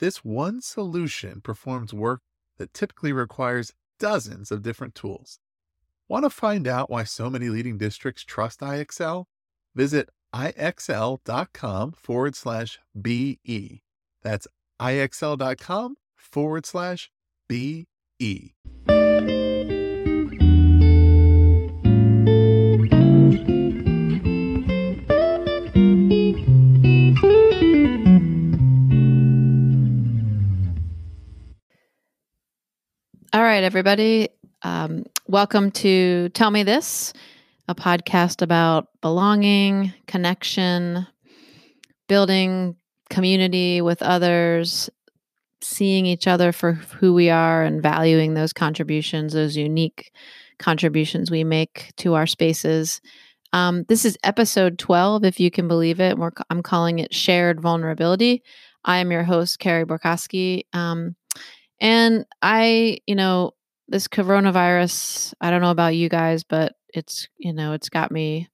This one solution performs work that typically requires dozens of different tools. Want to find out why so many leading districts trust IXL? Visit ixl.com forward slash BE. That's ixl.com forward slash BE. All right, everybody. Um, welcome to Tell Me This, a podcast about belonging, connection, building community with others, seeing each other for who we are, and valuing those contributions, those unique contributions we make to our spaces. Um, this is episode 12, if you can believe it. We're, I'm calling it Shared Vulnerability. I am your host, Carrie Borkowski. Um, and I, you know, this coronavirus, I don't know about you guys, but it's, you know, it's got me,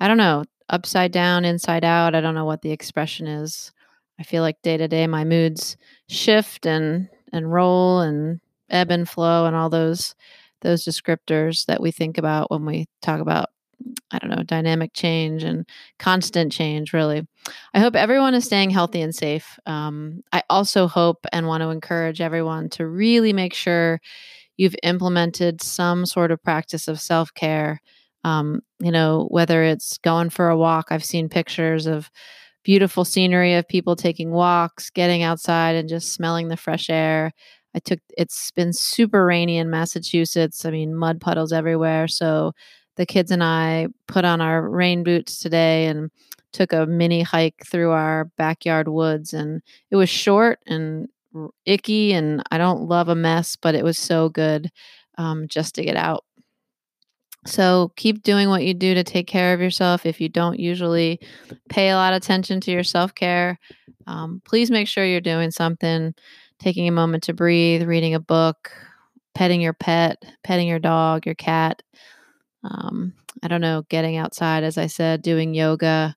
I don't know, upside down, inside out. I don't know what the expression is. I feel like day to day my moods shift and and roll and ebb and flow and all those those descriptors that we think about when we talk about I don't know, dynamic change and constant change, really. I hope everyone is staying healthy and safe. Um, I also hope and want to encourage everyone to really make sure you've implemented some sort of practice of self care. Um, you know, whether it's going for a walk, I've seen pictures of beautiful scenery of people taking walks, getting outside and just smelling the fresh air. I took it's been super rainy in Massachusetts. I mean, mud puddles everywhere. So the kids and I put on our rain boots today and took a mini hike through our backyard woods. And it was short and icky, and I don't love a mess, but it was so good um, just to get out. So keep doing what you do to take care of yourself. If you don't usually pay a lot of attention to your self care, um, please make sure you're doing something, taking a moment to breathe, reading a book, petting your pet, petting your dog, your cat um, I don't know, getting outside, as I said, doing yoga,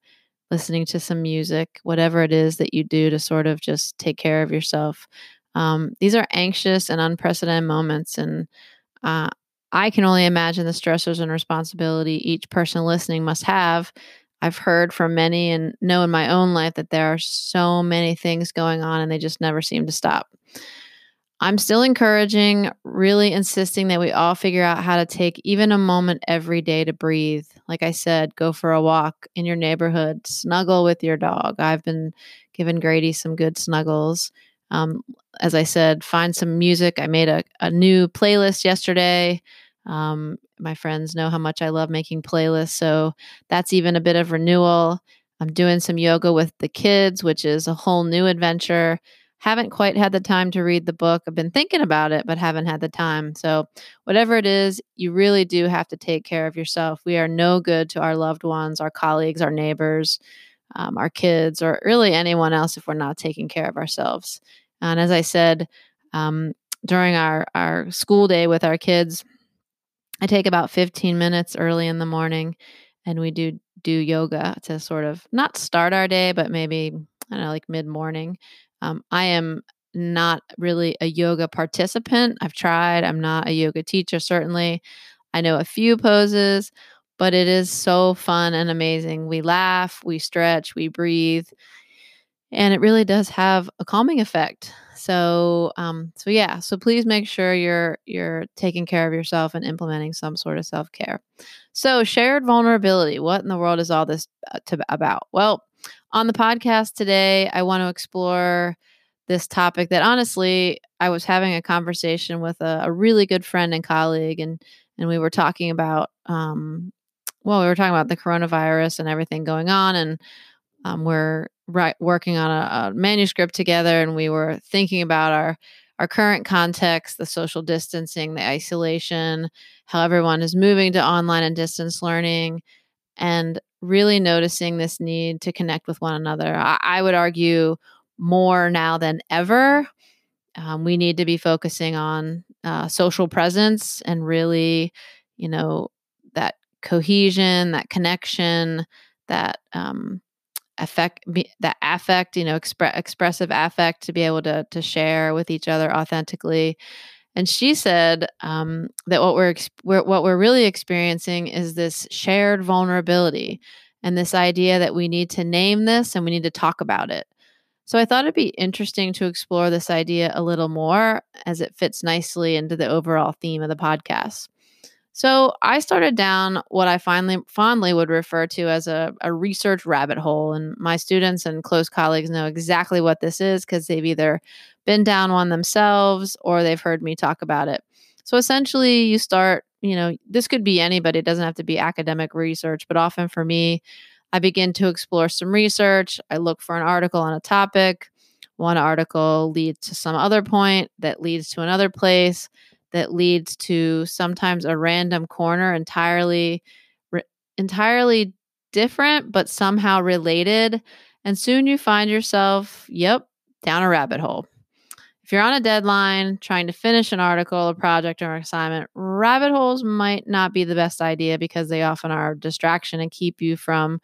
listening to some music, whatever it is that you do to sort of just take care of yourself. Um, these are anxious and unprecedented moments. And uh, I can only imagine the stressors and responsibility each person listening must have. I've heard from many and know in my own life that there are so many things going on and they just never seem to stop. I'm still encouraging, really insisting that we all figure out how to take even a moment every day to breathe. Like I said, go for a walk in your neighborhood, snuggle with your dog. I've been giving Grady some good snuggles. Um, as I said, find some music. I made a, a new playlist yesterday. Um, my friends know how much I love making playlists, so that's even a bit of renewal. I'm doing some yoga with the kids, which is a whole new adventure haven't quite had the time to read the book. I've been thinking about it, but haven't had the time. So, whatever it is, you really do have to take care of yourself. We are no good to our loved ones, our colleagues, our neighbors, um, our kids, or really anyone else if we're not taking care of ourselves. And as I said, um, during our, our school day with our kids, I take about 15 minutes early in the morning and we do do yoga to sort of not start our day, but maybe, I don't know, like mid morning. Um, I am not really a yoga participant. I've tried, I'm not a yoga teacher, certainly. I know a few poses, but it is so fun and amazing. We laugh, we stretch, we breathe, and it really does have a calming effect. So, um, so yeah. So please make sure you're you're taking care of yourself and implementing some sort of self care. So, shared vulnerability. What in the world is all this uh, to, about? Well, on the podcast today, I want to explore this topic that honestly, I was having a conversation with a, a really good friend and colleague, and and we were talking about, um, well, we were talking about the coronavirus and everything going on, and um, we're right working on a, a manuscript together, and we were thinking about our our current context, the social distancing, the isolation, how everyone is moving to online and distance learning, and really noticing this need to connect with one another. I, I would argue more now than ever. Um, we need to be focusing on uh, social presence and really, you know, that cohesion, that connection, that um, affect, that affect, you know, expre- expressive affect to be able to to share with each other authentically. And she said um, that what we're, we're what we're really experiencing is this shared vulnerability and this idea that we need to name this and we need to talk about it. So I thought it'd be interesting to explore this idea a little more as it fits nicely into the overall theme of the podcast. So I started down what I finally fondly would refer to as a, a research rabbit hole. And my students and close colleagues know exactly what this is because they've either been down one themselves or they've heard me talk about it. So essentially, you start, you know, this could be anybody, it doesn't have to be academic research, but often for me, I begin to explore some research. I look for an article on a topic. One article leads to some other point that leads to another place that leads to sometimes a random corner entirely re- entirely different but somehow related and soon you find yourself yep down a rabbit hole. If you're on a deadline trying to finish an article a project or an assignment rabbit holes might not be the best idea because they often are a distraction and keep you from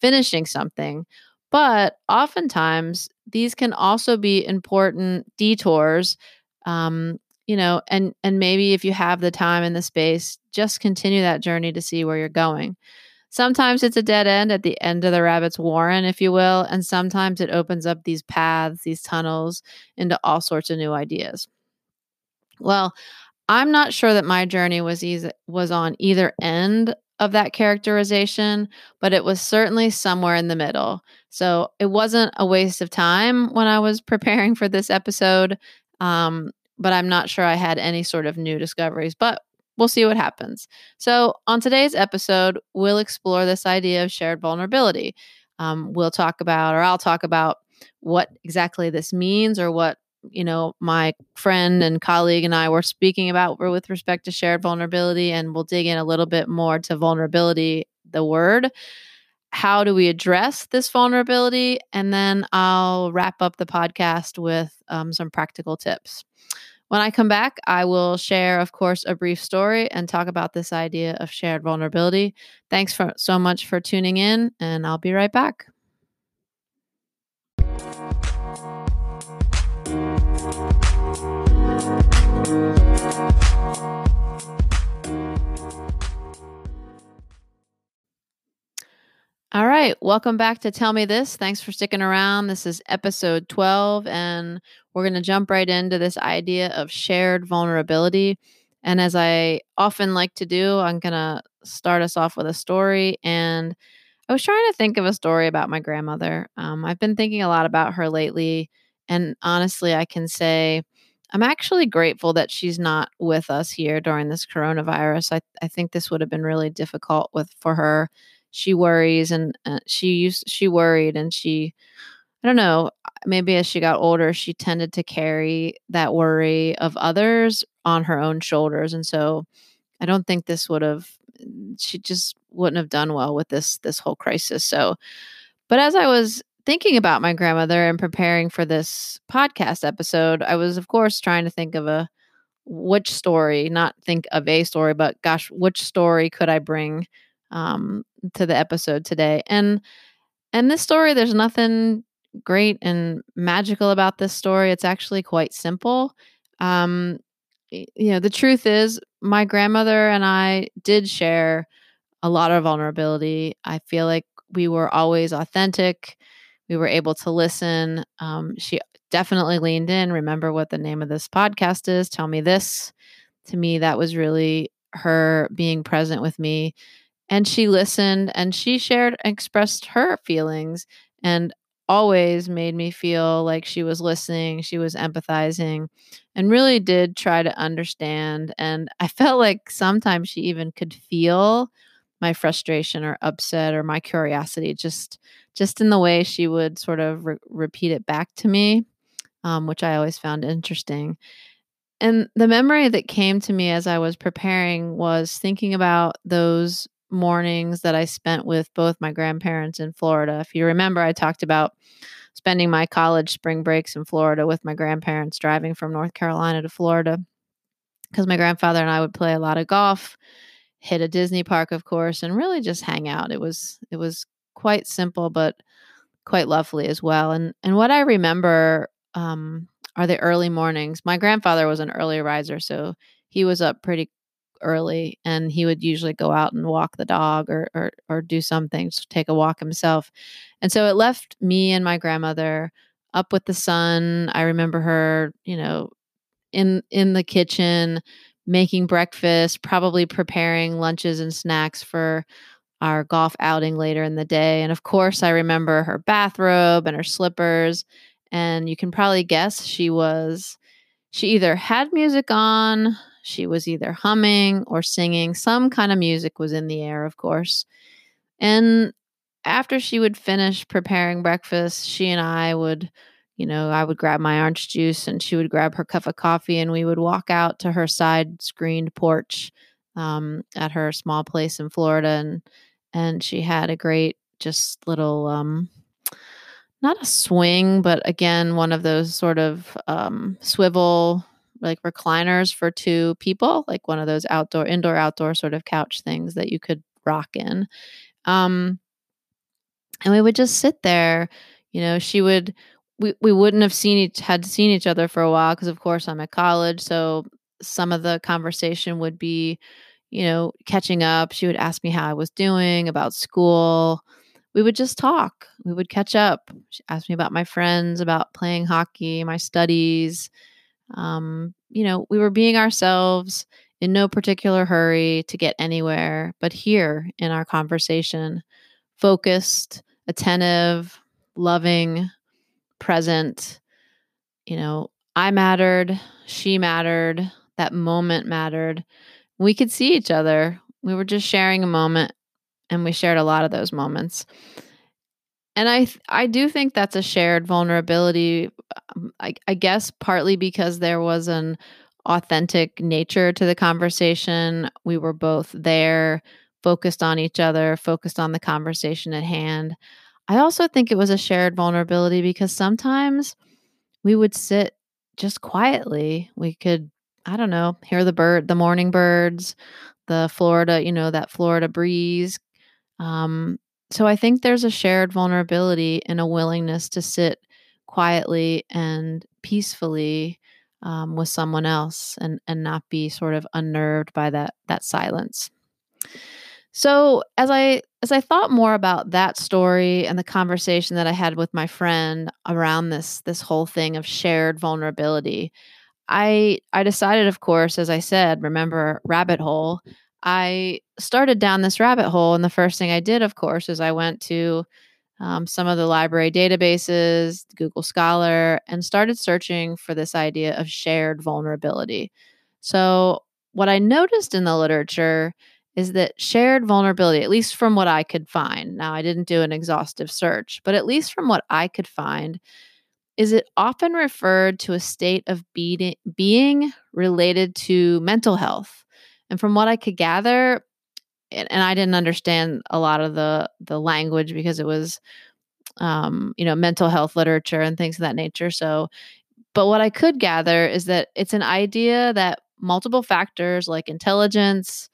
finishing something. But oftentimes these can also be important detours um, you know and and maybe if you have the time and the space just continue that journey to see where you're going. Sometimes it's a dead end at the end of the rabbit's warren if you will and sometimes it opens up these paths these tunnels into all sorts of new ideas. Well i'm not sure that my journey was easy, was on either end of that characterization but it was certainly somewhere in the middle. So it wasn't a waste of time when i was preparing for this episode um, but I'm not sure I had any sort of new discoveries, but we'll see what happens. So, on today's episode, we'll explore this idea of shared vulnerability. Um, we'll talk about, or I'll talk about what exactly this means or what you know my friend and colleague and i were speaking about with respect to shared vulnerability and we'll dig in a little bit more to vulnerability the word how do we address this vulnerability and then i'll wrap up the podcast with um, some practical tips when I come back, I will share, of course, a brief story and talk about this idea of shared vulnerability. Thanks for, so much for tuning in, and I'll be right back. All right, welcome back to Tell Me This. Thanks for sticking around. This is episode 12, and we're going to jump right into this idea of shared vulnerability. And as I often like to do, I'm going to start us off with a story. And I was trying to think of a story about my grandmother. Um, I've been thinking a lot about her lately. And honestly, I can say I'm actually grateful that she's not with us here during this coronavirus. I, I think this would have been really difficult with for her. She worries and uh, she used she worried and she I don't know, maybe as she got older, she tended to carry that worry of others on her own shoulders. And so I don't think this would have she just wouldn't have done well with this this whole crisis. So but as I was thinking about my grandmother and preparing for this podcast episode, I was of course trying to think of a which story, not think of a story, but gosh, which story could I bring um, to the episode today? And and this story, there's nothing great and magical about this story. It's actually quite simple. Um, you know, the truth is, my grandmother and I did share a lot of vulnerability. I feel like we were always authentic. We were able to listen. Um, she definitely leaned in. Remember what the name of this podcast is? Tell me this. To me, that was really her being present with me. And she listened and she shared, expressed her feelings. And always made me feel like she was listening, she was empathizing, and really did try to understand. And I felt like sometimes she even could feel my frustration or upset or my curiosity just just in the way she would sort of re- repeat it back to me um, which i always found interesting and the memory that came to me as i was preparing was thinking about those mornings that i spent with both my grandparents in florida if you remember i talked about spending my college spring breaks in florida with my grandparents driving from north carolina to florida because my grandfather and i would play a lot of golf hit a Disney park, of course, and really just hang out. It was it was quite simple, but quite lovely as well. And and what I remember um, are the early mornings. My grandfather was an early riser, so he was up pretty early, and he would usually go out and walk the dog or or, or do something, take a walk himself. And so it left me and my grandmother up with the sun. I remember her, you know, in in the kitchen making breakfast, probably preparing lunches and snacks for our golf outing later in the day. And of course, I remember her bathrobe and her slippers. And you can probably guess she was, she either had music on, she was either humming or singing. Some kind of music was in the air, of course. And after she would finish preparing breakfast, she and I would you know, I would grab my orange juice and she would grab her cup of coffee and we would walk out to her side screened porch um, at her small place in Florida and and she had a great just little um, not a swing but again one of those sort of um, swivel like recliners for two people like one of those outdoor indoor outdoor sort of couch things that you could rock in. Um, and we would just sit there you know she would we, we wouldn't have seen each had seen each other for a while because of course I'm at college so some of the conversation would be you know catching up. She would ask me how I was doing about school. We would just talk. We would catch up. She asked me about my friends about playing hockey my studies um, you know we were being ourselves in no particular hurry to get anywhere but here in our conversation focused attentive loving present. You know, I mattered, she mattered, that moment mattered. We could see each other. We were just sharing a moment and we shared a lot of those moments. And I I do think that's a shared vulnerability um, I, I guess partly because there was an authentic nature to the conversation. We were both there, focused on each other, focused on the conversation at hand. I also think it was a shared vulnerability because sometimes we would sit just quietly. We could, I don't know, hear the bird, the morning birds, the Florida, you know, that Florida breeze. Um, so I think there's a shared vulnerability and a willingness to sit quietly and peacefully um, with someone else and and not be sort of unnerved by that that silence. So as I as I thought more about that story and the conversation that I had with my friend around this this whole thing of shared vulnerability, I I decided of course as I said, remember rabbit hole, I started down this rabbit hole and the first thing I did of course is I went to um, some of the library databases, Google Scholar, and started searching for this idea of shared vulnerability. So, what I noticed in the literature is that shared vulnerability, at least from what I could find, now I didn't do an exhaustive search, but at least from what I could find, is it often referred to a state of be- being related to mental health. And from what I could gather, and, and I didn't understand a lot of the the language because it was um, you know, mental health literature and things of that nature. So, but what I could gather is that it's an idea that multiple factors like intelligence,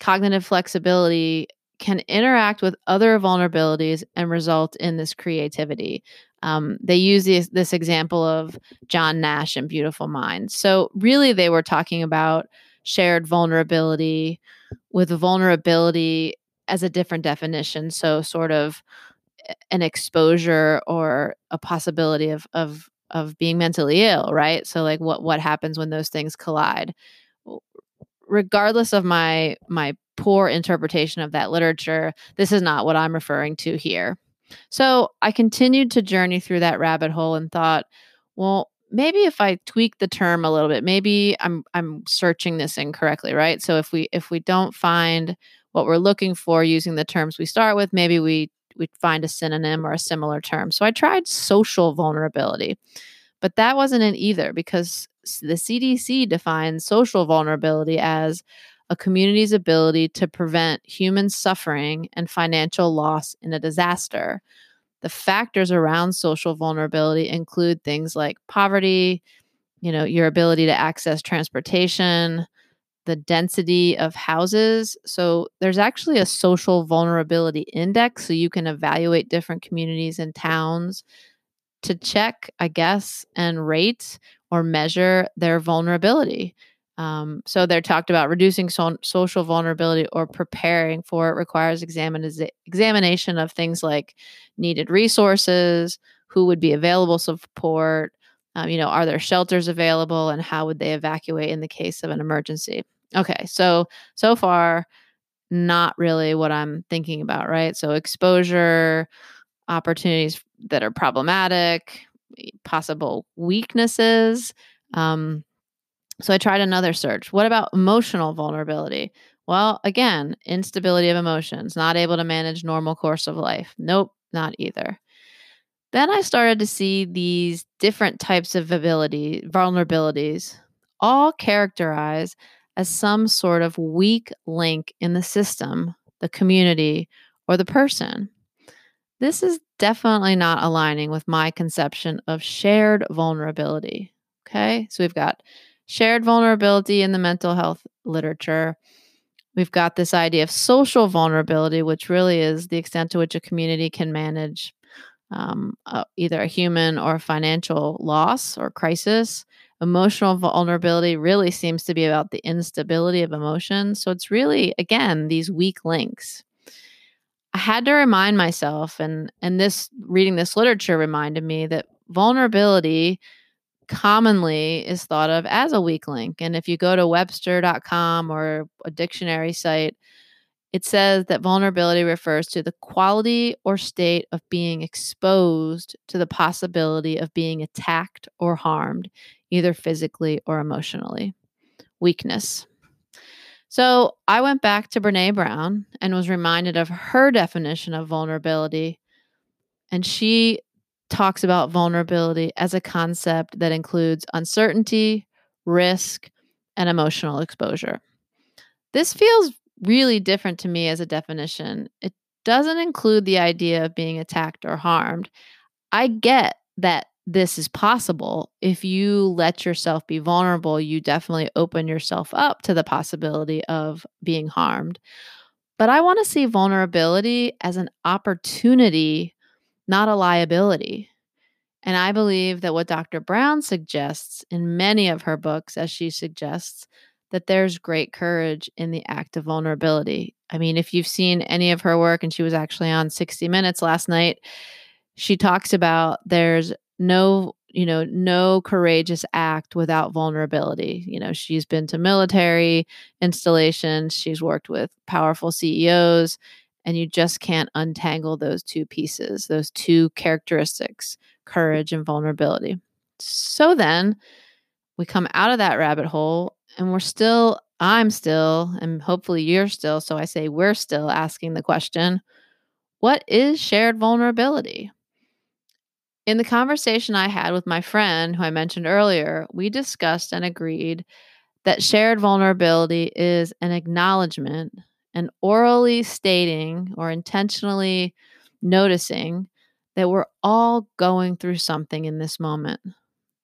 cognitive flexibility can interact with other vulnerabilities and result in this creativity. Um, they use this, this example of John Nash and Beautiful Minds. So, really, they were talking about shared vulnerability with vulnerability as a different definition. So, sort of an exposure or a possibility of, of, of being mentally ill, right? So, like, what, what happens when those things collide? regardless of my my poor interpretation of that literature, this is not what I'm referring to here. So I continued to journey through that rabbit hole and thought, well, maybe if I tweak the term a little bit, maybe I'm I'm searching this incorrectly, right? So if we if we don't find what we're looking for using the terms we start with, maybe we we find a synonym or a similar term. So I tried social vulnerability, but that wasn't it either because the CDC defines social vulnerability as a community's ability to prevent human suffering and financial loss in a disaster. The factors around social vulnerability include things like poverty, you know, your ability to access transportation, the density of houses. So there's actually a social vulnerability index so you can evaluate different communities and towns to check, I guess, and rate or measure their vulnerability. Um, so they're talked about reducing so- social vulnerability or preparing for it requires examina- examination of things like needed resources, who would be available support, um, you know, are there shelters available, and how would they evacuate in the case of an emergency? Okay, so so far, not really what I'm thinking about, right? So exposure, opportunities that are problematic, possible weaknesses. Um, so I tried another search. What about emotional vulnerability? Well, again, instability of emotions, not able to manage normal course of life. Nope, not either. Then I started to see these different types of ability vulnerabilities, all characterized as some sort of weak link in the system, the community, or the person. This is definitely not aligning with my conception of shared vulnerability. Okay, so we've got shared vulnerability in the mental health literature. We've got this idea of social vulnerability, which really is the extent to which a community can manage um, uh, either a human or financial loss or crisis. Emotional vulnerability really seems to be about the instability of emotion. So it's really, again, these weak links. I had to remind myself, and and this reading this literature reminded me that vulnerability commonly is thought of as a weak link. And if you go to Webster.com or a dictionary site, it says that vulnerability refers to the quality or state of being exposed to the possibility of being attacked or harmed, either physically or emotionally. Weakness. So I went back to Brene Brown and was reminded of her definition of vulnerability. And she talks about vulnerability as a concept that includes uncertainty, risk, and emotional exposure. This feels really different to me as a definition. It doesn't include the idea of being attacked or harmed. I get that this is possible. If you let yourself be vulnerable, you definitely open yourself up to the possibility of being harmed. But I want to see vulnerability as an opportunity, not a liability. And I believe that what Dr. Brown suggests in many of her books, as she suggests, that there's great courage in the act of vulnerability. I mean, if you've seen any of her work, and she was actually on 60 Minutes last night, she talks about there's no you know no courageous act without vulnerability you know she's been to military installations she's worked with powerful ceos and you just can't untangle those two pieces those two characteristics courage and vulnerability. So then we come out of that rabbit hole and we're still i'm still and hopefully you're still so i say we're still asking the question what is shared vulnerability? In the conversation I had with my friend, who I mentioned earlier, we discussed and agreed that shared vulnerability is an acknowledgement, an orally stating or intentionally noticing that we're all going through something in this moment.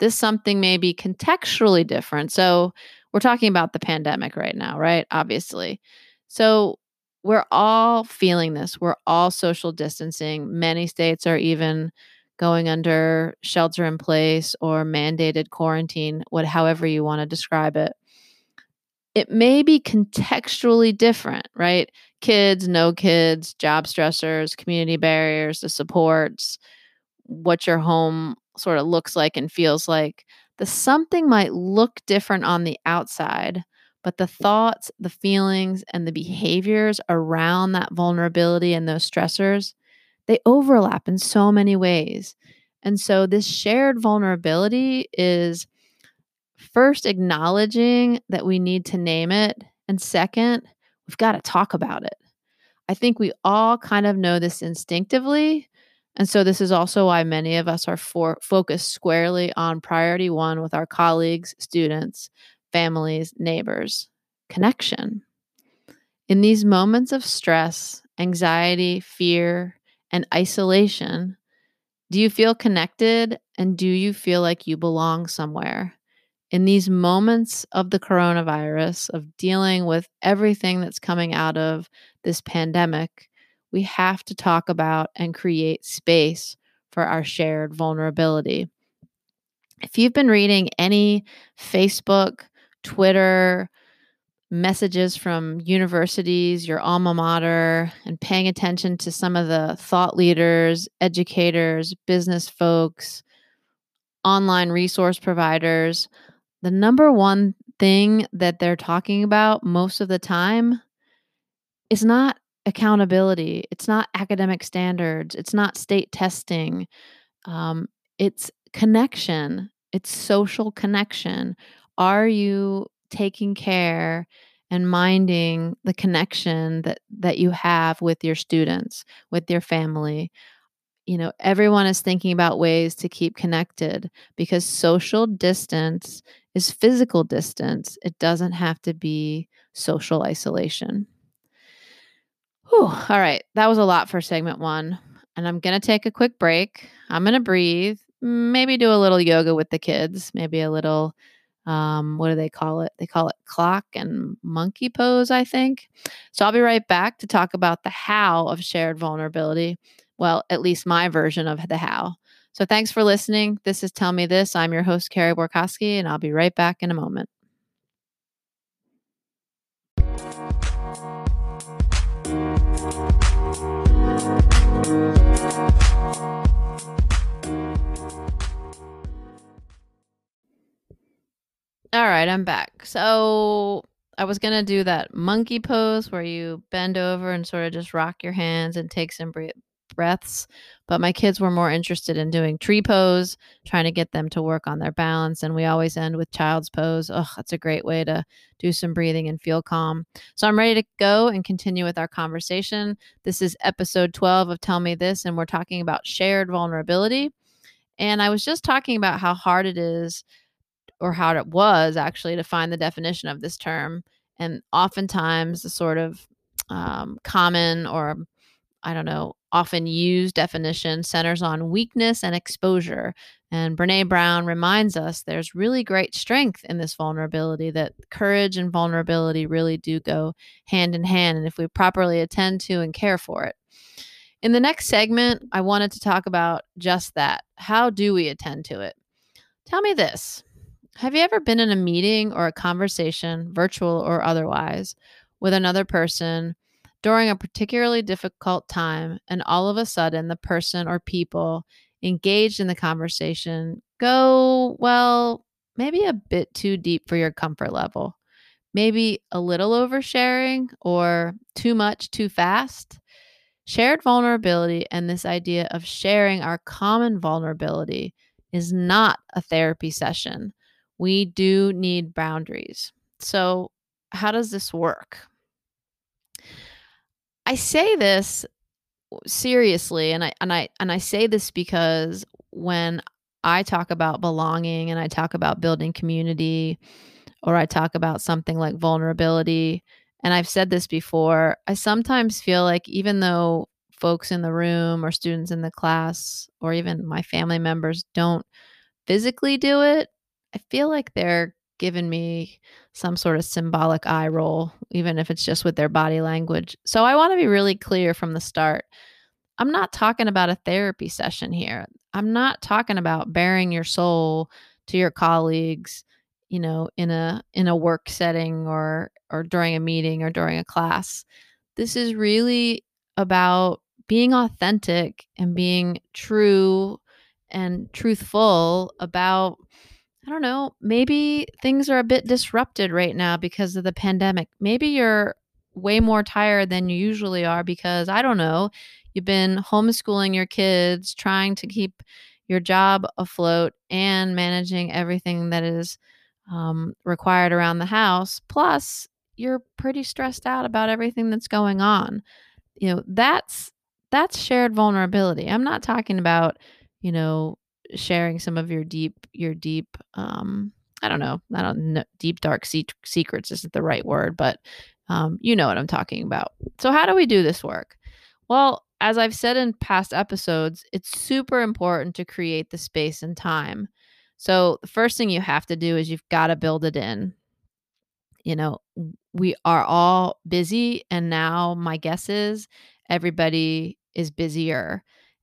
This something may be contextually different. So, we're talking about the pandemic right now, right? Obviously. So, we're all feeling this. We're all social distancing. Many states are even going under shelter in place or mandated quarantine, what however you want to describe it. It may be contextually different, right? Kids, no kids, job stressors, community barriers, the supports, what your home sort of looks like and feels like. The something might look different on the outside, but the thoughts, the feelings, and the behaviors around that vulnerability and those stressors they overlap in so many ways. And so, this shared vulnerability is first acknowledging that we need to name it. And second, we've got to talk about it. I think we all kind of know this instinctively. And so, this is also why many of us are for, focused squarely on priority one with our colleagues, students, families, neighbors connection. In these moments of stress, anxiety, fear, and isolation, do you feel connected and do you feel like you belong somewhere? In these moments of the coronavirus, of dealing with everything that's coming out of this pandemic, we have to talk about and create space for our shared vulnerability. If you've been reading any Facebook, Twitter, messages from universities, your alma mater, and paying attention to some of the thought leaders, educators, business folks, online resource providers, the number one thing that they're talking about most of the time is not accountability, it's not academic standards, it's not state testing, um, it's connection, it's social connection. Are you taking care and minding the connection that that you have with your students with your family you know everyone is thinking about ways to keep connected because social distance is physical distance it doesn't have to be social isolation Whew, all right that was a lot for segment one and i'm going to take a quick break i'm going to breathe maybe do a little yoga with the kids maybe a little um, what do they call it? They call it clock and monkey pose, I think. So I'll be right back to talk about the how of shared vulnerability. Well, at least my version of the how. So thanks for listening. This is Tell Me This. I'm your host, Carrie Borkowski, and I'll be right back in a moment. All right, I'm back. So I was going to do that monkey pose where you bend over and sort of just rock your hands and take some breaths. But my kids were more interested in doing tree pose, trying to get them to work on their balance. And we always end with child's pose. Oh, that's a great way to do some breathing and feel calm. So I'm ready to go and continue with our conversation. This is episode 12 of Tell Me This, and we're talking about shared vulnerability. And I was just talking about how hard it is or how it was actually to find the definition of this term. And oftentimes, the sort of um, common or I don't know, often used definition centers on weakness and exposure. And Brene Brown reminds us there's really great strength in this vulnerability, that courage and vulnerability really do go hand in hand. And if we properly attend to and care for it. In the next segment, I wanted to talk about just that. How do we attend to it? Tell me this have you ever been in a meeting or a conversation, virtual or otherwise, with another person during a particularly difficult time, and all of a sudden the person or people engaged in the conversation go, well, maybe a bit too deep for your comfort level? Maybe a little oversharing or too much too fast? Shared vulnerability and this idea of sharing our common vulnerability is not a therapy session we do need boundaries. So, how does this work? I say this seriously and I and I and I say this because when I talk about belonging and I talk about building community or I talk about something like vulnerability and I've said this before, I sometimes feel like even though folks in the room or students in the class or even my family members don't physically do it, I feel like they're giving me some sort of symbolic eye roll, even if it's just with their body language. So I want to be really clear from the start. I'm not talking about a therapy session here. I'm not talking about bearing your soul to your colleagues, you know, in a in a work setting or or during a meeting or during a class. This is really about being authentic and being true and truthful about I don't know, maybe things are a bit disrupted right now because of the pandemic. Maybe you're way more tired than you usually are because I don't know, you've been homeschooling your kids, trying to keep your job afloat and managing everything that is um, required around the house. Plus, you're pretty stressed out about everything that's going on. You know, that's that's shared vulnerability. I'm not talking about, you know, sharing some of your deep your deep um I don't know, I don't know, deep dark se- secrets isn't the right word, but um, you know what I'm talking about. So how do we do this work? Well, as I've said in past episodes, it's super important to create the space and time. So the first thing you have to do is you've got to build it in. You know, we are all busy, and now my guess is everybody is busier.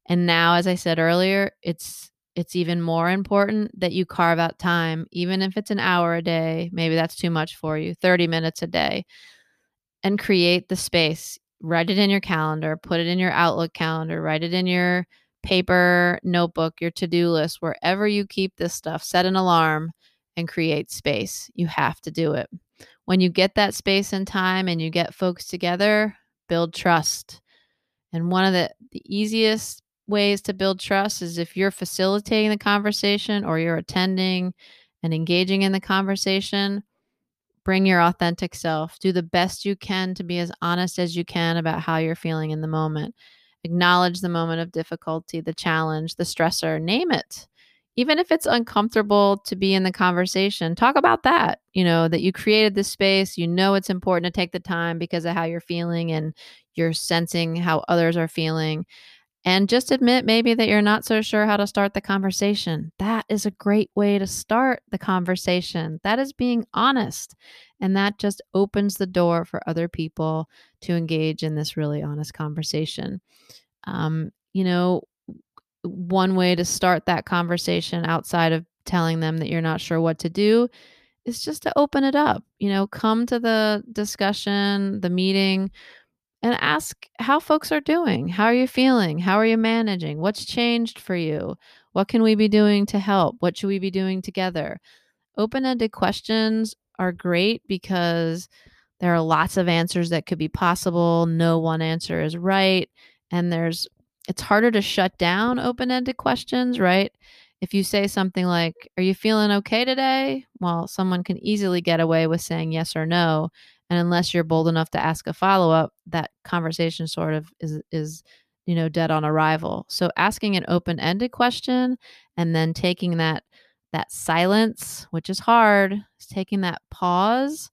And now, as I said earlier, it's it's even more important that you carve out time, even if it's an hour a day. Maybe that's too much for you, 30 minutes a day, and create the space. Write it in your calendar, put it in your Outlook calendar, write it in your paper notebook, your to do list, wherever you keep this stuff. Set an alarm and create space. You have to do it. When you get that space and time and you get folks together, build trust. And one of the, the easiest ways to build trust is if you're facilitating the conversation or you're attending and engaging in the conversation, bring your authentic self. Do the best you can to be as honest as you can about how you're feeling in the moment. Acknowledge the moment of difficulty, the challenge, the stressor, name it. Even if it's uncomfortable to be in the conversation, talk about that. You know, that you created this space, you know it's important to take the time because of how you're feeling and you're sensing how others are feeling and just admit maybe that you're not so sure how to start the conversation. That is a great way to start the conversation. That is being honest. And that just opens the door for other people to engage in this really honest conversation. Um, you know, one way to start that conversation outside of telling them that you're not sure what to do is just to open it up. You know, come to the discussion, the meeting and ask how folks are doing. How are you feeling? How are you managing? What's changed for you? What can we be doing to help? What should we be doing together? Open ended questions are great because there are lots of answers that could be possible. No one answer is right. And there's, it's harder to shut down open ended questions, right? If you say something like, Are you feeling okay today? Well, someone can easily get away with saying yes or no. And unless you're bold enough to ask a follow up, that conversation sort of is, is, you know, dead on arrival. So asking an open ended question and then taking that, that silence, which is hard, taking that pause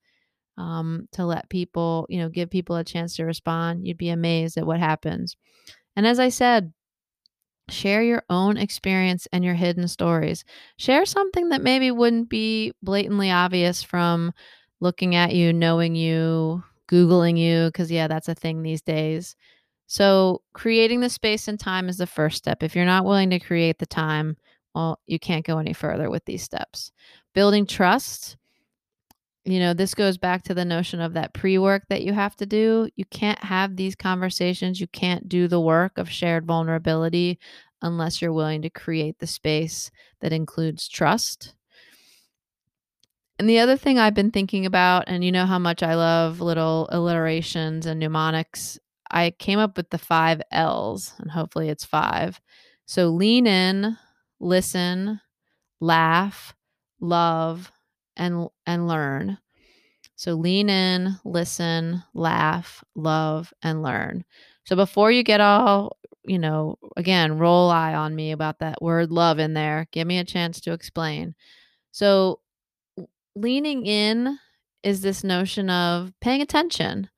um, to let people, you know, give people a chance to respond. You'd be amazed at what happens. And as I said, share your own experience and your hidden stories. Share something that maybe wouldn't be blatantly obvious from looking at you, knowing you, Googling you, because, yeah, that's a thing these days. So, creating the space and time is the first step. If you're not willing to create the time, well, you can't go any further with these steps. Building trust, you know, this goes back to the notion of that pre work that you have to do. You can't have these conversations. You can't do the work of shared vulnerability unless you're willing to create the space that includes trust. And the other thing I've been thinking about, and you know how much I love little alliterations and mnemonics, I came up with the five L's, and hopefully it's five. So lean in, listen, laugh, love, and and learn. So lean in, listen, laugh, love, and learn. So before you get all, you know, again, roll eye on me about that word love in there, give me a chance to explain. So leaning in is this notion of paying attention,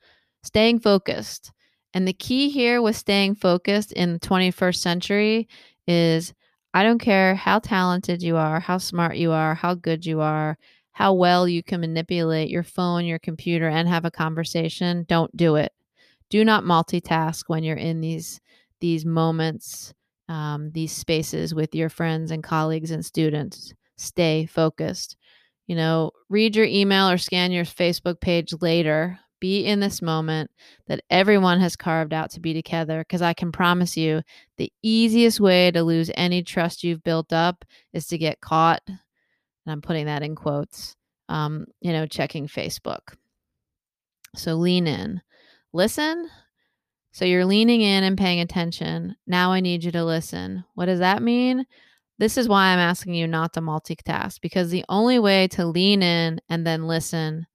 staying focused. And the key here with staying focused in the 21st century is I don't care how talented you are, how smart you are, how good you are, how well you can manipulate your phone, your computer, and have a conversation. Don't do it. Do not multitask when you're in these these moments, um, these spaces with your friends and colleagues and students. Stay focused you know, read your email or scan your Facebook page later. Be in this moment that everyone has carved out to be together. Because I can promise you, the easiest way to lose any trust you've built up is to get caught. And I'm putting that in quotes, um, you know, checking Facebook. So lean in, listen. So you're leaning in and paying attention. Now I need you to listen. What does that mean? This is why I'm asking you not to multitask because the only way to lean in and then listen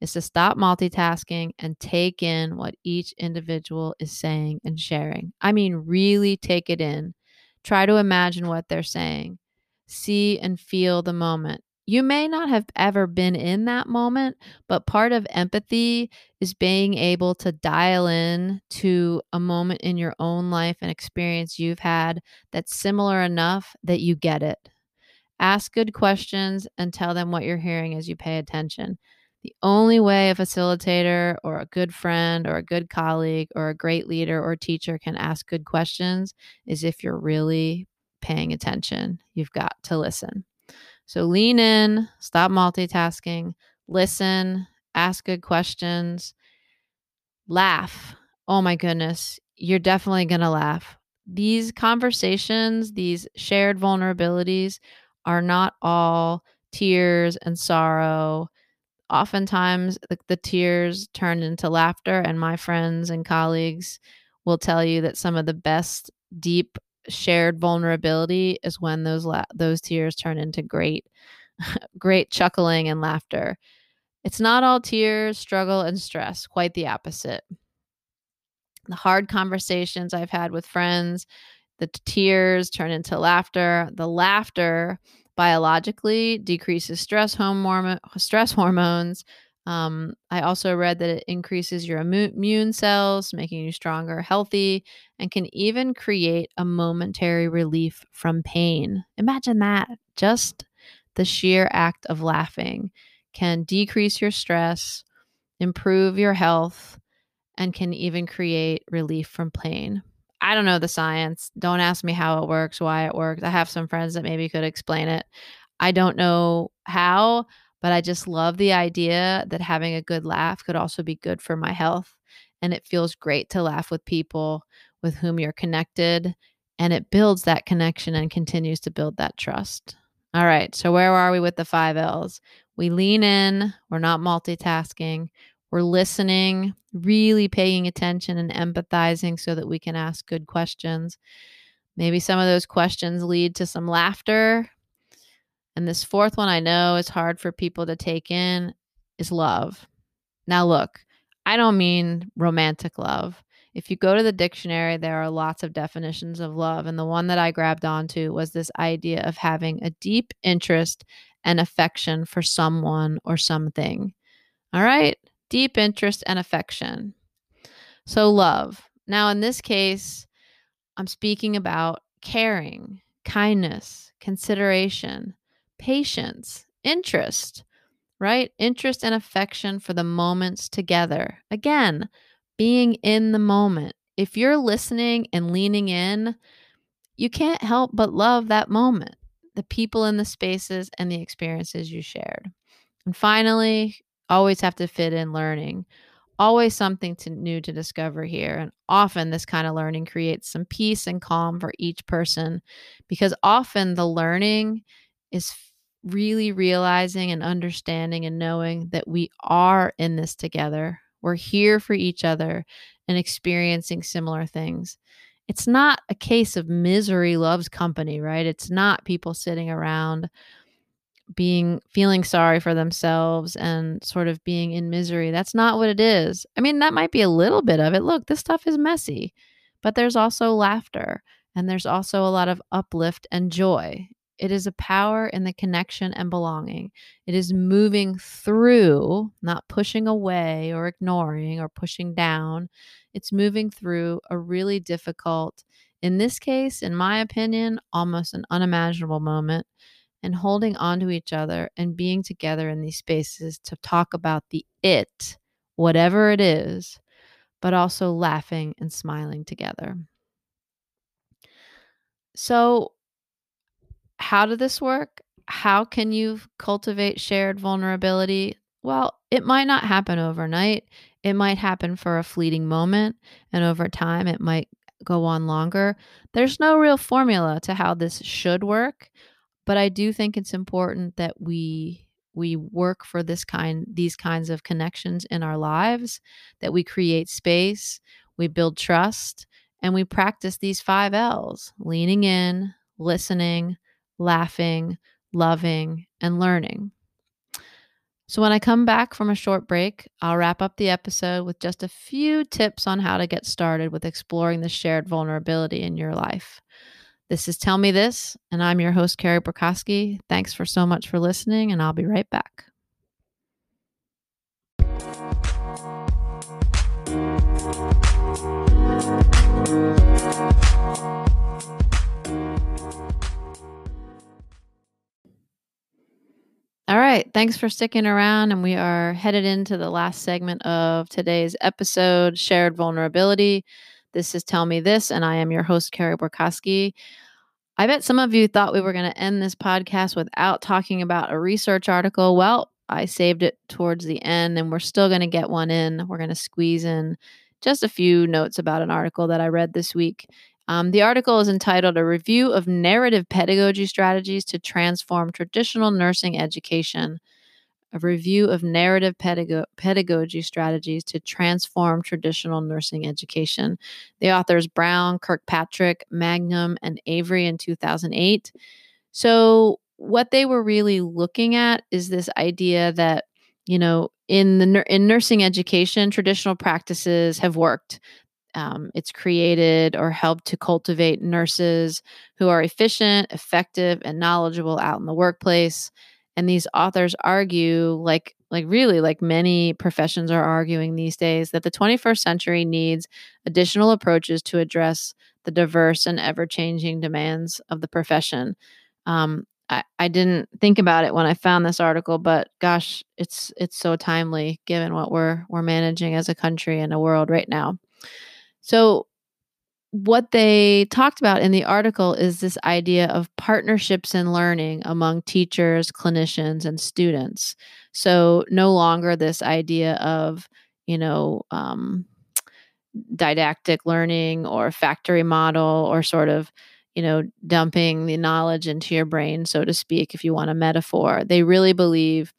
is to stop multitasking and take in what each individual is saying and sharing. I mean, really take it in. Try to imagine what they're saying. See and feel the moment. You may not have ever been in that moment, but part of empathy is being able to dial in to a moment in your own life and experience you've had that's similar enough that you get it. Ask good questions and tell them what you're hearing as you pay attention. The only way a facilitator or a good friend or a good colleague or a great leader or teacher can ask good questions is if you're really paying attention. You've got to listen. So lean in, stop multitasking, listen, ask good questions, laugh. Oh my goodness, you're definitely going to laugh. These conversations, these shared vulnerabilities are not all tears and sorrow oftentimes the, the tears turn into laughter and my friends and colleagues will tell you that some of the best deep shared vulnerability is when those la- those tears turn into great great chuckling and laughter it's not all tears struggle and stress quite the opposite the hard conversations i've had with friends the tears turn into laughter the laughter biologically decreases stress hormone stress hormones. Um, I also read that it increases your immune cells, making you stronger, healthy, and can even create a momentary relief from pain. Imagine that. Just the sheer act of laughing can decrease your stress, improve your health, and can even create relief from pain. I don't know the science. Don't ask me how it works, why it works. I have some friends that maybe could explain it. I don't know how, but I just love the idea that having a good laugh could also be good for my health. And it feels great to laugh with people with whom you're connected. And it builds that connection and continues to build that trust. All right. So, where are we with the five L's? We lean in, we're not multitasking, we're listening, really paying attention and empathizing so that we can ask good questions. Maybe some of those questions lead to some laughter. And this fourth one I know is hard for people to take in is love. Now, look, I don't mean romantic love. If you go to the dictionary, there are lots of definitions of love. And the one that I grabbed onto was this idea of having a deep interest and affection for someone or something. All right deep interest and affection. So, love. Now, in this case, I'm speaking about caring, kindness, consideration, patience, interest, right? Interest and affection for the moments together. Again, being in the moment. If you're listening and leaning in, you can't help but love that moment, the people in the spaces and the experiences you shared. And finally, always have to fit in learning always something to, new to discover here and often this kind of learning creates some peace and calm for each person because often the learning is really realizing and understanding and knowing that we are in this together we're here for each other and experiencing similar things it's not a case of misery loves company right it's not people sitting around being feeling sorry for themselves and sort of being in misery. That's not what it is. I mean, that might be a little bit of it. Look, this stuff is messy, but there's also laughter and there's also a lot of uplift and joy. It is a power in the connection and belonging. It is moving through, not pushing away or ignoring or pushing down. It's moving through a really difficult, in this case, in my opinion, almost an unimaginable moment and holding on to each other and being together in these spaces to talk about the it, whatever it is, but also laughing and smiling together. So, how did this work? How can you cultivate shared vulnerability? Well, it might not happen overnight. It might happen for a fleeting moment, and over time, it might go on longer. There's no real formula to how this should work, but I do think it's important that we we work for this kind these kinds of connections in our lives that we create space we build trust and we practice these 5 L's leaning in listening laughing loving and learning So, when I come back from a short break, I'll wrap up the episode with just a few tips on how to get started with exploring the shared vulnerability in your life. This is Tell Me This, and I'm your host, Carrie Borkowski. Thanks for so much for listening, and I'll be right back. All Thanks for sticking around. And we are headed into the last segment of today's episode Shared Vulnerability. This is Tell Me This, and I am your host, Carrie Borkowski. I bet some of you thought we were going to end this podcast without talking about a research article. Well, I saved it towards the end, and we're still going to get one in. We're going to squeeze in just a few notes about an article that I read this week. Um, the article is entitled A Review of Narrative Pedagogy Strategies to Transform Traditional Nursing Education. A review of narrative pedago- pedagogy strategies to transform traditional nursing education. The authors Brown, Kirkpatrick, Mangum, and Avery in 2008. So, what they were really looking at is this idea that you know in the in nursing education traditional practices have worked um, it's created or helped to cultivate nurses who are efficient, effective, and knowledgeable out in the workplace. And these authors argue, like like really like many professions are arguing these days, that the 21st century needs additional approaches to address the diverse and ever-changing demands of the profession. Um, I, I didn't think about it when I found this article, but gosh, it's it's so timely given what we're we're managing as a country and a world right now. So, what they talked about in the article is this idea of partnerships and learning among teachers, clinicians, and students. So, no longer this idea of, you know, um, didactic learning or factory model or sort of, you know, dumping the knowledge into your brain, so to speak, if you want a metaphor. They really believe,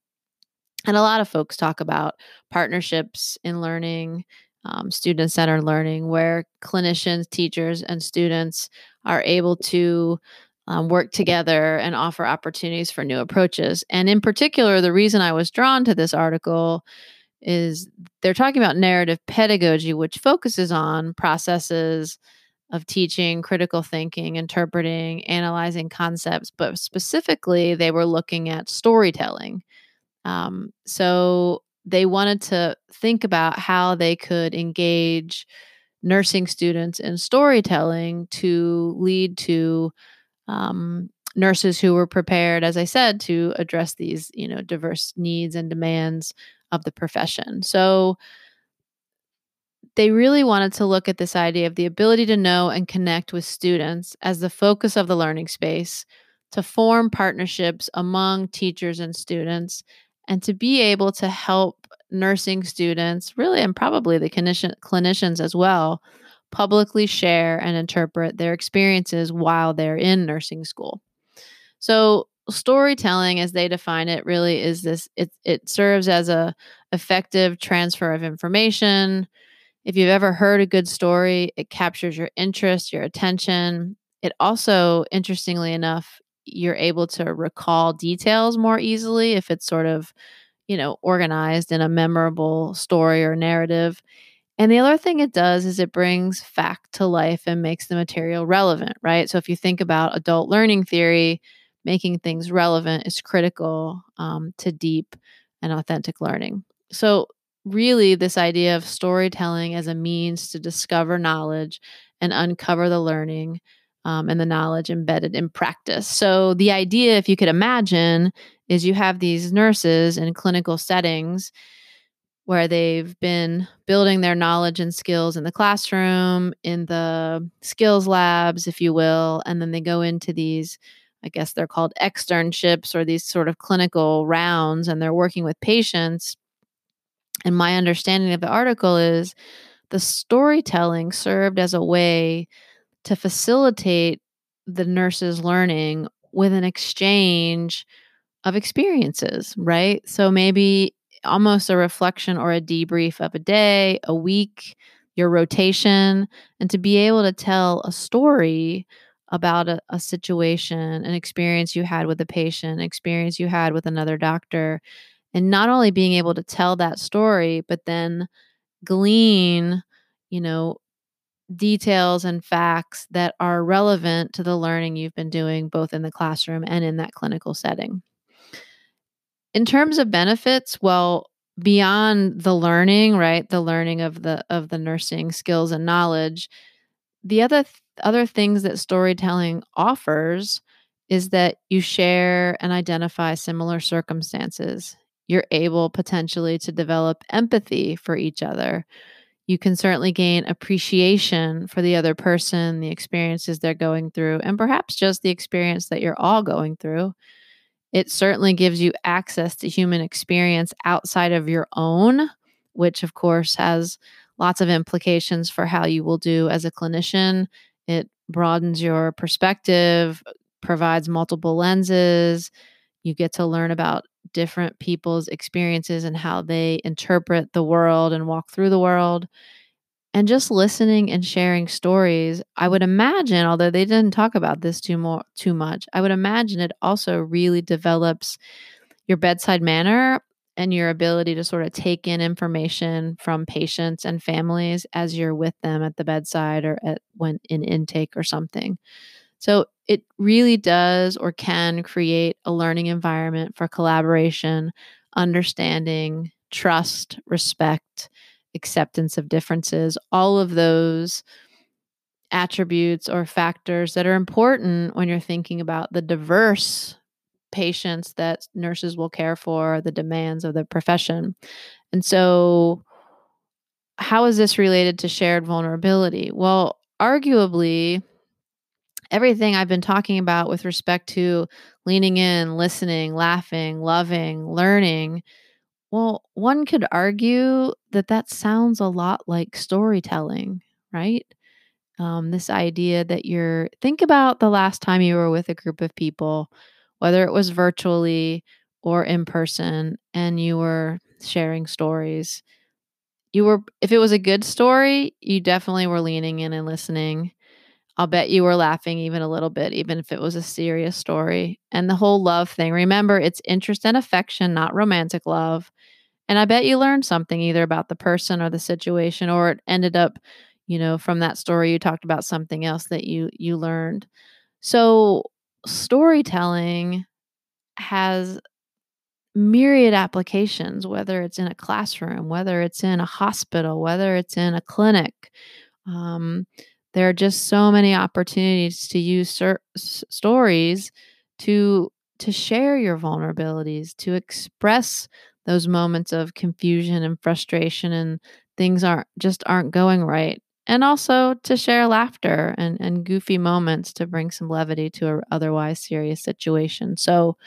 and a lot of folks talk about partnerships in learning um, student centered learning where clinicians, teachers, and students are able to um, work together and offer opportunities for new approaches. And in particular, the reason I was drawn to this article is they're talking about narrative pedagogy, which focuses on processes of teaching, critical thinking, interpreting, analyzing concepts, but specifically, they were looking at storytelling. Um, so they wanted to think about how they could engage nursing students in storytelling to lead to um, nurses who were prepared, as I said, to address these you know diverse needs and demands of the profession. So they really wanted to look at this idea of the ability to know and connect with students as the focus of the learning space, to form partnerships among teachers and students, and to be able to help nursing students, really, and probably the clinician, clinicians as well, publicly share and interpret their experiences while they're in nursing school. So, storytelling as they define it really is this it, it serves as a effective transfer of information if you've ever heard a good story it captures your interest your attention it also interestingly enough you're able to recall details more easily if it's sort of, you know, organized in a memorable story or narrative. And the other thing it does is it brings fact to life and makes the material relevant, right? So if you think about adult learning theory, making things relevant is critical um, to deep and authentic learning. So, really, this idea of storytelling as a means to discover knowledge and uncover the learning um, and the knowledge embedded in practice. So, the idea, if you could imagine, is you have these nurses in clinical settings where they've been building their knowledge and skills in the classroom, in the skills labs, if you will, and then they go into these. I guess they're called externships or these sort of clinical rounds, and they're working with patients. And my understanding of the article is the storytelling served as a way to facilitate the nurses learning with an exchange of experiences, right? So maybe almost a reflection or a debrief of a day, a week, your rotation, and to be able to tell a story about a, a situation, an experience you had with a patient, experience you had with another doctor, and not only being able to tell that story, but then glean, you know, details and facts that are relevant to the learning you've been doing both in the classroom and in that clinical setting. In terms of benefits, well, beyond the learning, right? The learning of the of the nursing skills and knowledge, the other th- other things that storytelling offers is that you share and identify similar circumstances. You're able potentially to develop empathy for each other. You can certainly gain appreciation for the other person, the experiences they're going through, and perhaps just the experience that you're all going through. It certainly gives you access to human experience outside of your own, which, of course, has lots of implications for how you will do as a clinician. It broadens your perspective, provides multiple lenses. You get to learn about different people's experiences and how they interpret the world and walk through the world. And just listening and sharing stories, I would imagine, although they didn't talk about this too more too much, I would imagine it also really develops your bedside manner and your ability to sort of take in information from patients and families as you're with them at the bedside or at when in intake or something. So it really does or can create a learning environment for collaboration, understanding, trust, respect, acceptance of differences, all of those attributes or factors that are important when you're thinking about the diverse patients that nurses will care for, the demands of the profession. And so, how is this related to shared vulnerability? Well, arguably, everything I've been talking about with respect to leaning in, listening, laughing, loving, learning, well, one could argue that that sounds a lot like storytelling, right? Um, this idea that you're, think about the last time you were with a group of people, whether it was virtually or in person, and you were sharing stories. You were, if it was a good story, you definitely were leaning in and listening. I'll bet you were laughing even a little bit, even if it was a serious story. And the whole love thing remember, it's interest and affection, not romantic love. And I bet you learned something either about the person or the situation, or it ended up, you know, from that story you talked about something else that you you learned. So storytelling has myriad applications, whether it's in a classroom, whether it's in a hospital, whether it's in a clinic. Um, there are just so many opportunities to use ser- stories to to share your vulnerabilities, to express those moments of confusion and frustration and things aren't just aren't going right. And also to share laughter and, and goofy moments to bring some levity to an otherwise serious situation. So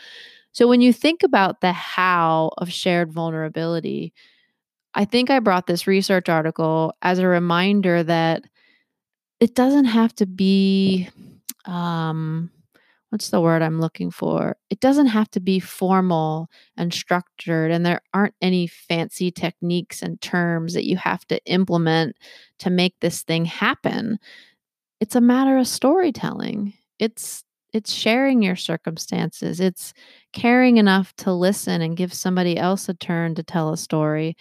so when you think about the how of shared vulnerability, I think I brought this research article as a reminder that it doesn't have to be um what's the word I'm looking for? It doesn't have to be formal and structured, and there aren't any fancy techniques and terms that you have to implement to make this thing happen. It's a matter of storytelling. It's it's sharing your circumstances. It's caring enough to listen and give somebody else a turn to tell a story.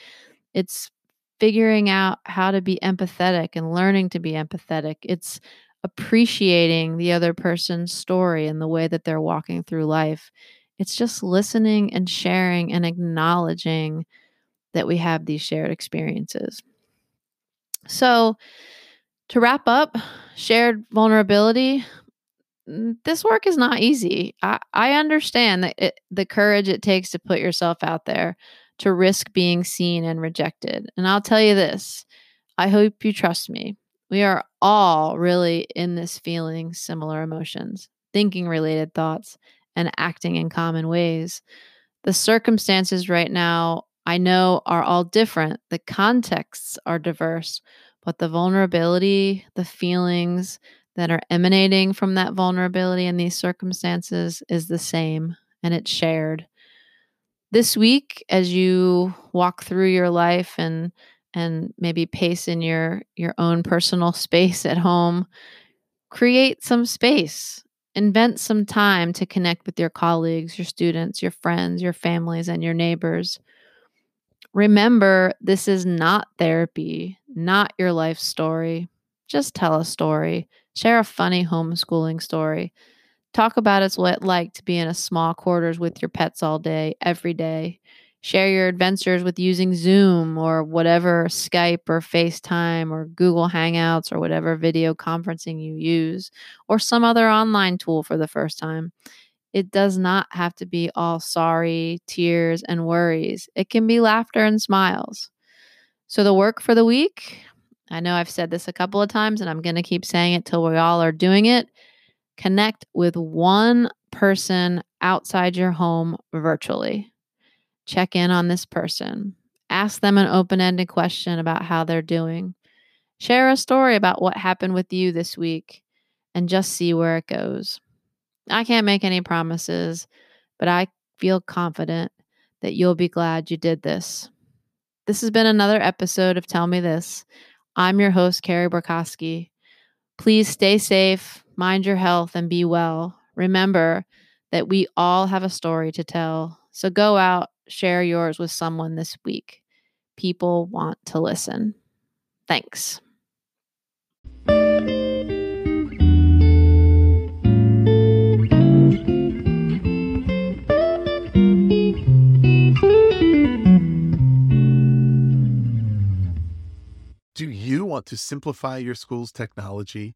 It's figuring out how to be empathetic and learning to be empathetic. It's appreciating the other person's story and the way that they're walking through life. It's just listening and sharing and acknowledging that we have these shared experiences. So, to wrap up, shared vulnerability. Mm, this work is not easy. I, I understand that it, the courage it takes to put yourself out there to risk being seen and rejected. And I'll tell you this I hope you trust me. We are all really in this feeling similar emotions, thinking related thoughts, and acting in common ways. The circumstances right now, I know, are all different. The contexts are diverse, but the vulnerability, the feelings that are emanating from that vulnerability in these circumstances is the same and it's shared this week as you walk through your life and and maybe pace in your your own personal space at home create some space Invent some time to connect with your colleagues, your students, your friends, your families, and your neighbors. Remember, this is not therapy, not your life story. Just tell a story. Share a funny homeschooling story. Talk about it's what it's like to be in a small quarters with your pets all day, every day. Share your adventures with using Zoom or whatever Skype or FaceTime or Google Hangouts or whatever video conferencing you use or some other online tool for the first time. It does not have to be all sorry, tears, and worries. It can be laughter and smiles. So, the work for the week I know I've said this a couple of times and I'm going to keep saying it till we all are doing it. Connect with one person outside your home virtually check in on this person, ask them an open ended question about how they're doing, share a story about what happened with you this week, and just see where it goes. I can't make any promises, but I feel confident that you'll be glad you did this. This has been another episode of Tell Me This. I'm your host, Carrie Borkowski. Please stay safe, mind your health, and be well. Remember that we all have a story to tell. So go out share yours with someone this week. People want to listen. Thanks. Do you want to simplify your school's technology,